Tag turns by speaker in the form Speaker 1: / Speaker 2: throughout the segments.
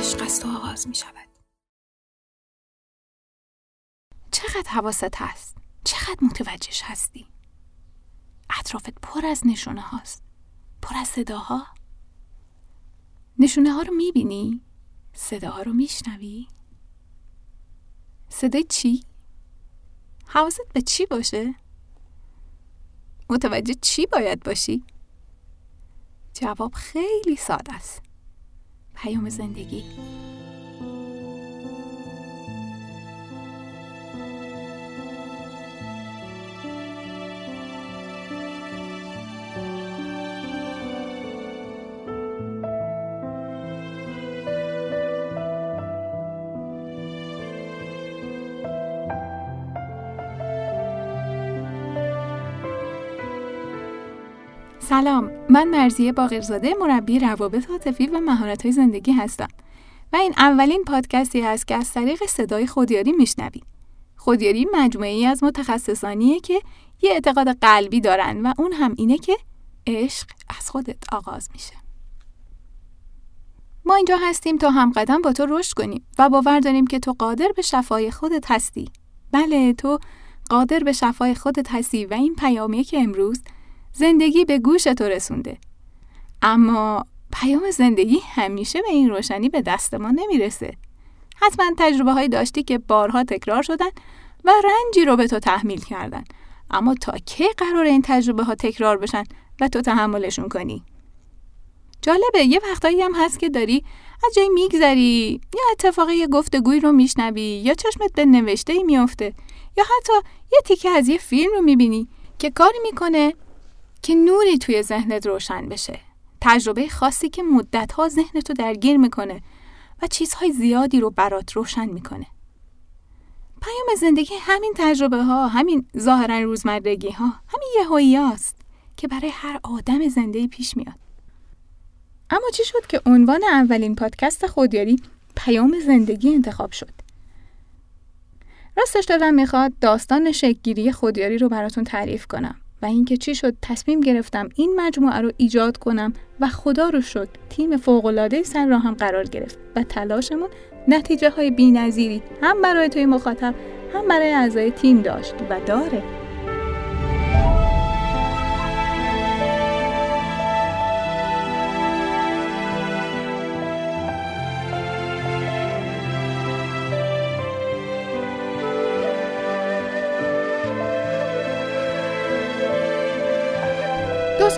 Speaker 1: عشق از تو آغاز می شود چقدر حواست هست؟ چقدر متوجهش هستی؟ اطرافت پر از نشونه هاست پر از صداها نشونه ها رو می‌بینی؟ صداها رو میشنوی؟ صدای چی؟ حواست به چی باشه؟ متوجه چی باید باشی؟ جواب خیلی ساده است پیام زندگی. سلام. من مرزیه باقرزاده مربی روابط عاطفی و مهارت زندگی هستم. و این اولین پادکستی هست که از طریق صدای خودیاری میشنوی خودیاری مجموعه ای از متخصصانیه که یه اعتقاد قلبی دارن و اون هم اینه که عشق از خودت آغاز میشه. ما اینجا هستیم تا هم قدم با تو رشد کنیم و باور داریم که تو قادر به شفای خودت هستی. بله تو قادر به شفای خودت هستی و این پیامیه که امروز زندگی به گوش تو رسونده. اما پیام زندگی همیشه به این روشنی به دست ما نمی‌رسه. حتما تجربه هایی داشتی که بارها تکرار شدن و رنجی رو به تو تحمیل کردن. اما تا کی قرار این تجربه ها تکرار بشن و تو تحملشون کنی؟ جالبه یه وقتایی هم هست که داری از جایی میگذری یا اتفاقی یه گفتگوی رو میشنوی یا چشمت به نوشته ای میافته یا حتی یه تیکه از یه فیلم رو می‌بینی که کاری می‌کنه که نوری توی ذهنت روشن بشه. تجربه خاصی که مدتها ذهنتو درگیر می‌کنه و چیزهای زیادی رو برات روشن می‌کنه. پیام زندگی همین تجربه ها همین ظاهرا روزمرگی ها همین یهویی هاست که برای هر آدم زنده پیش میاد. اما چی شد که عنوان اولین پادکست خودیاری پیام زندگی انتخاب شد؟ راستش دارم می‌خواد داستان شکگیری خودیاری رو براتون تعریف کنم. و اینکه چی شد تصمیم گرفتم این مجموعه رو ایجاد کنم و خدا رو شد تیم فوق‌العاده سر را هم قرار گرفت و تلاشمون نتیجه های بی‌نظیری هم برای توی مخاطب هم برای اعضای تیم داشت و داره.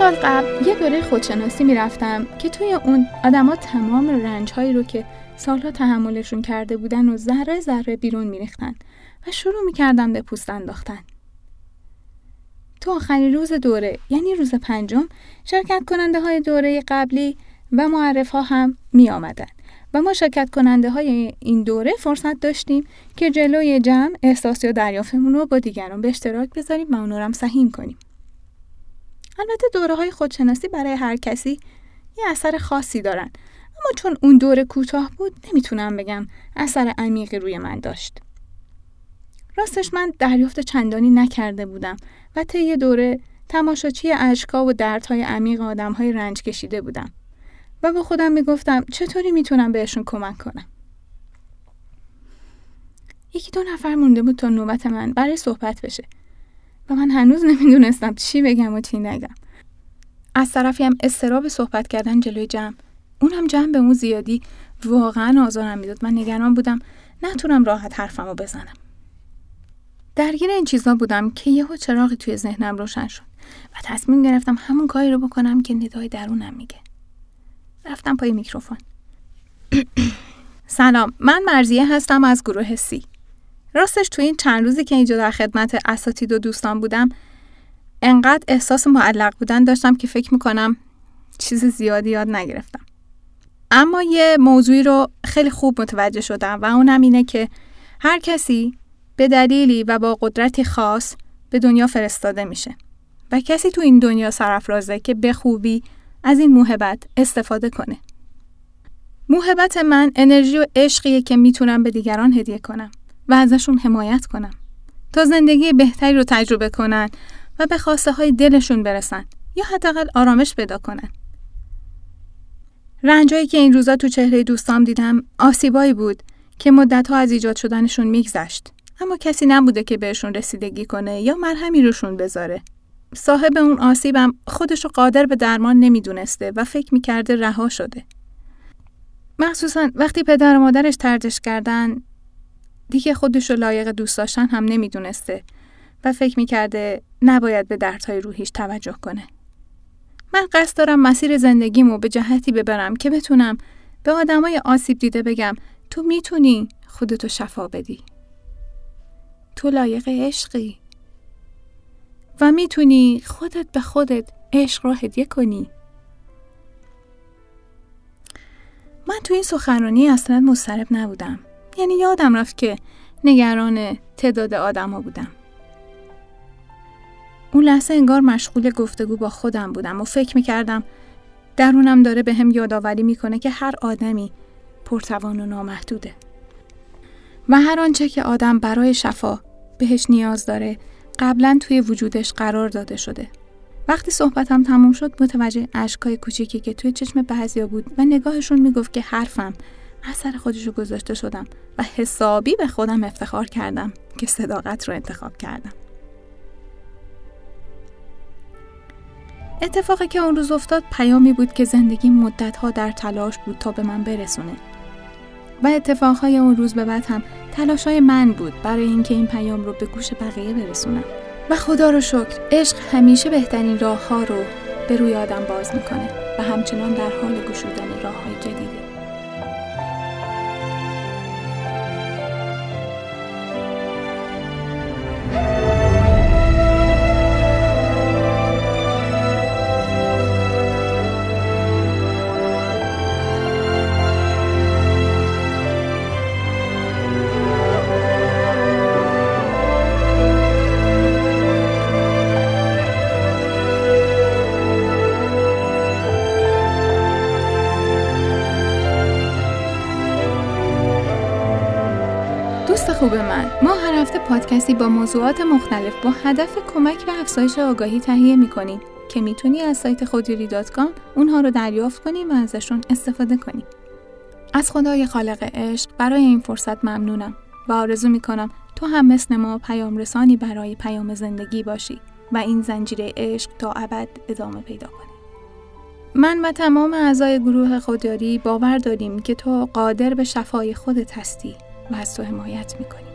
Speaker 1: سال قبل یه دوره خودشناسی می‌رفتم که توی اون آدما تمام رنج هایی رو که سالها تحملشون کرده بودن و ذره ذره بیرون میریختن و شروع می‌کردن به پوست انداختن. تو آخرین روز دوره یعنی روز پنجم شرکت کننده های دوره قبلی و معرف ها هم می آمدن و ما شرکت کننده های این دوره فرصت داشتیم که جلوی جمع احساسی و دریافتمون رو با دیگران به اشتراک بذاریم و اون رو هم سهیم کنیم. البته دوره های خودشناسی برای هر کسی یه اثر خاصی دارن. اما چون اون دوره کوتاه بود نمی‌تونم بگم اثر عمیقی روی من داشت. راستش من دریافت چندانی نکرده بودم و طی دوره تماشاچی اشکا و دردهای عمیق آدمهای رنج کشیده بودم و با خودم می‌گفتم چطوری می‌تونم بهشون کمک کنم؟ یکی دو نفر مونده بود تا نوبت من برای صحبت بشه. من هنوز نمی‌دونستم چی بگم و چی نگم. از طرفی هم استراب صحبت کردن جلوی جمع. اونم جمع به اون زیادی واقعا آزارم می‌داد. من نگران بودم نتونم راحت حرفمو بزنم. درگیر این چیزا بودم که یهو چراغی توی ذهنم روشن شد و تصمیم گرفتم همون کاری رو بکنم که ندای درونم میگه. رفتم پای میکروفون. سلام من مرزیه هستم از گروه سی. راستش تو این چند روزی که اینجا در خدمت اساتید و دوستان بودم انقدر احساس معلق بودن داشتم که فکر می‌کنم چیز زیادی یاد نگرفتم. اما یه موضوعی رو خیلی خوب متوجه شدم و اونم اینه که هر کسی به دلیلی و با قدرتی خاص به دنیا فرستاده میشه و کسی تو این دنیا سرفرازه که به خوبی از این موهبت استفاده کنه. موهبت من انرژی و عشقیه که می‌تونم به دیگران هدیه کنم. و ازشون حمایت کنم تا زندگی بهتری رو تجربه کنن و به خواسته های دلشون برسن یا حداقل آرامش پیدا کنن. رنجایی که این روزا تو چهره دوستام دیدم آسیبایی بود که مدتها از ایجاد شدنشون میگذشت. اما کسی نبوده که بهشون رسیدگی کنه یا مرهمی روشون بذاره. صاحب اون آسیبم خودشو قادر به درمان نمی‌دونسته و فکر می‌کرده رها شده. مخصوصا وقتی پدر و مادرش تردش کردن دیگه خودشو لایق دوست داشتن هم نمی‌دونسته و فکر می‌کرده نباید به دردهای روحیش توجه کنه. من قصد دارم مسیر زندگیمو به جهتی ببرم که بتونم به آدمای آسیب دیده بگم تو می‌تونی خودتو شفا بدی. تو لایق عشقی. و می‌تونی خودت به خودت عشق را هدیه کنی. من تو این سخنرانی اصلا مضطرب نبودم. یعنی یادم رفت که نگران تعداد آدما بودم. اون لحظه انگار مشغول گفتگو با خودم بودم و فکر می‌کردم درونم داره به هم یادآوری می‌کنه که هر آدمی پرتوان و نامحدوده. و هر آنچه که آدم برای شفا بهش نیاز داره قبلا توی وجودش قرار داده شده. وقتی صحبتم تموم شد متوجه اشکای کوچیکی که توی چشم بعضیا بود و نگاهشون می‌گفت که حرفم اثر خودشو گذاشته شدم و حسابی به خودم افتخار کردم که صداقت رو انتخاب کردم. اتفاقی که اون روز افتاد پیامی بود که زندگی مدتها در تلاش بود تا به من برسونه. و اتفاقهای اون روز به بعد هم تلاشای من بود برای اینکه این پیام رو به گوش بقیه برسونم. و خدا رو شکر عشق همیشه بهترین راه ها رو به روی آدم باز می‌کنه و همچنان در حال گشودن راه های جدیده. خوب من. ما هر هفته پادکستی با موضوعات مختلف با هدف کمک و افزایش آگاهی تهیه می‌کنیم که می‌تونی از سایت خودیوری دات اونها رو دریافت کنی و ازشون استفاده کنی. از خدای خالق عشق برای این فرصت ممنونم و آرزو می‌کنم تو هم مثل ما پیام رسانی برای پیام زندگی باشی و این زنجیره عشق تا ابد ادامه پیدا کنی. من و تمام اعضای گروه خودیاری باور داریم که تو قادر به شفای خودت هستی. و از تو حمایت می‌کنیم.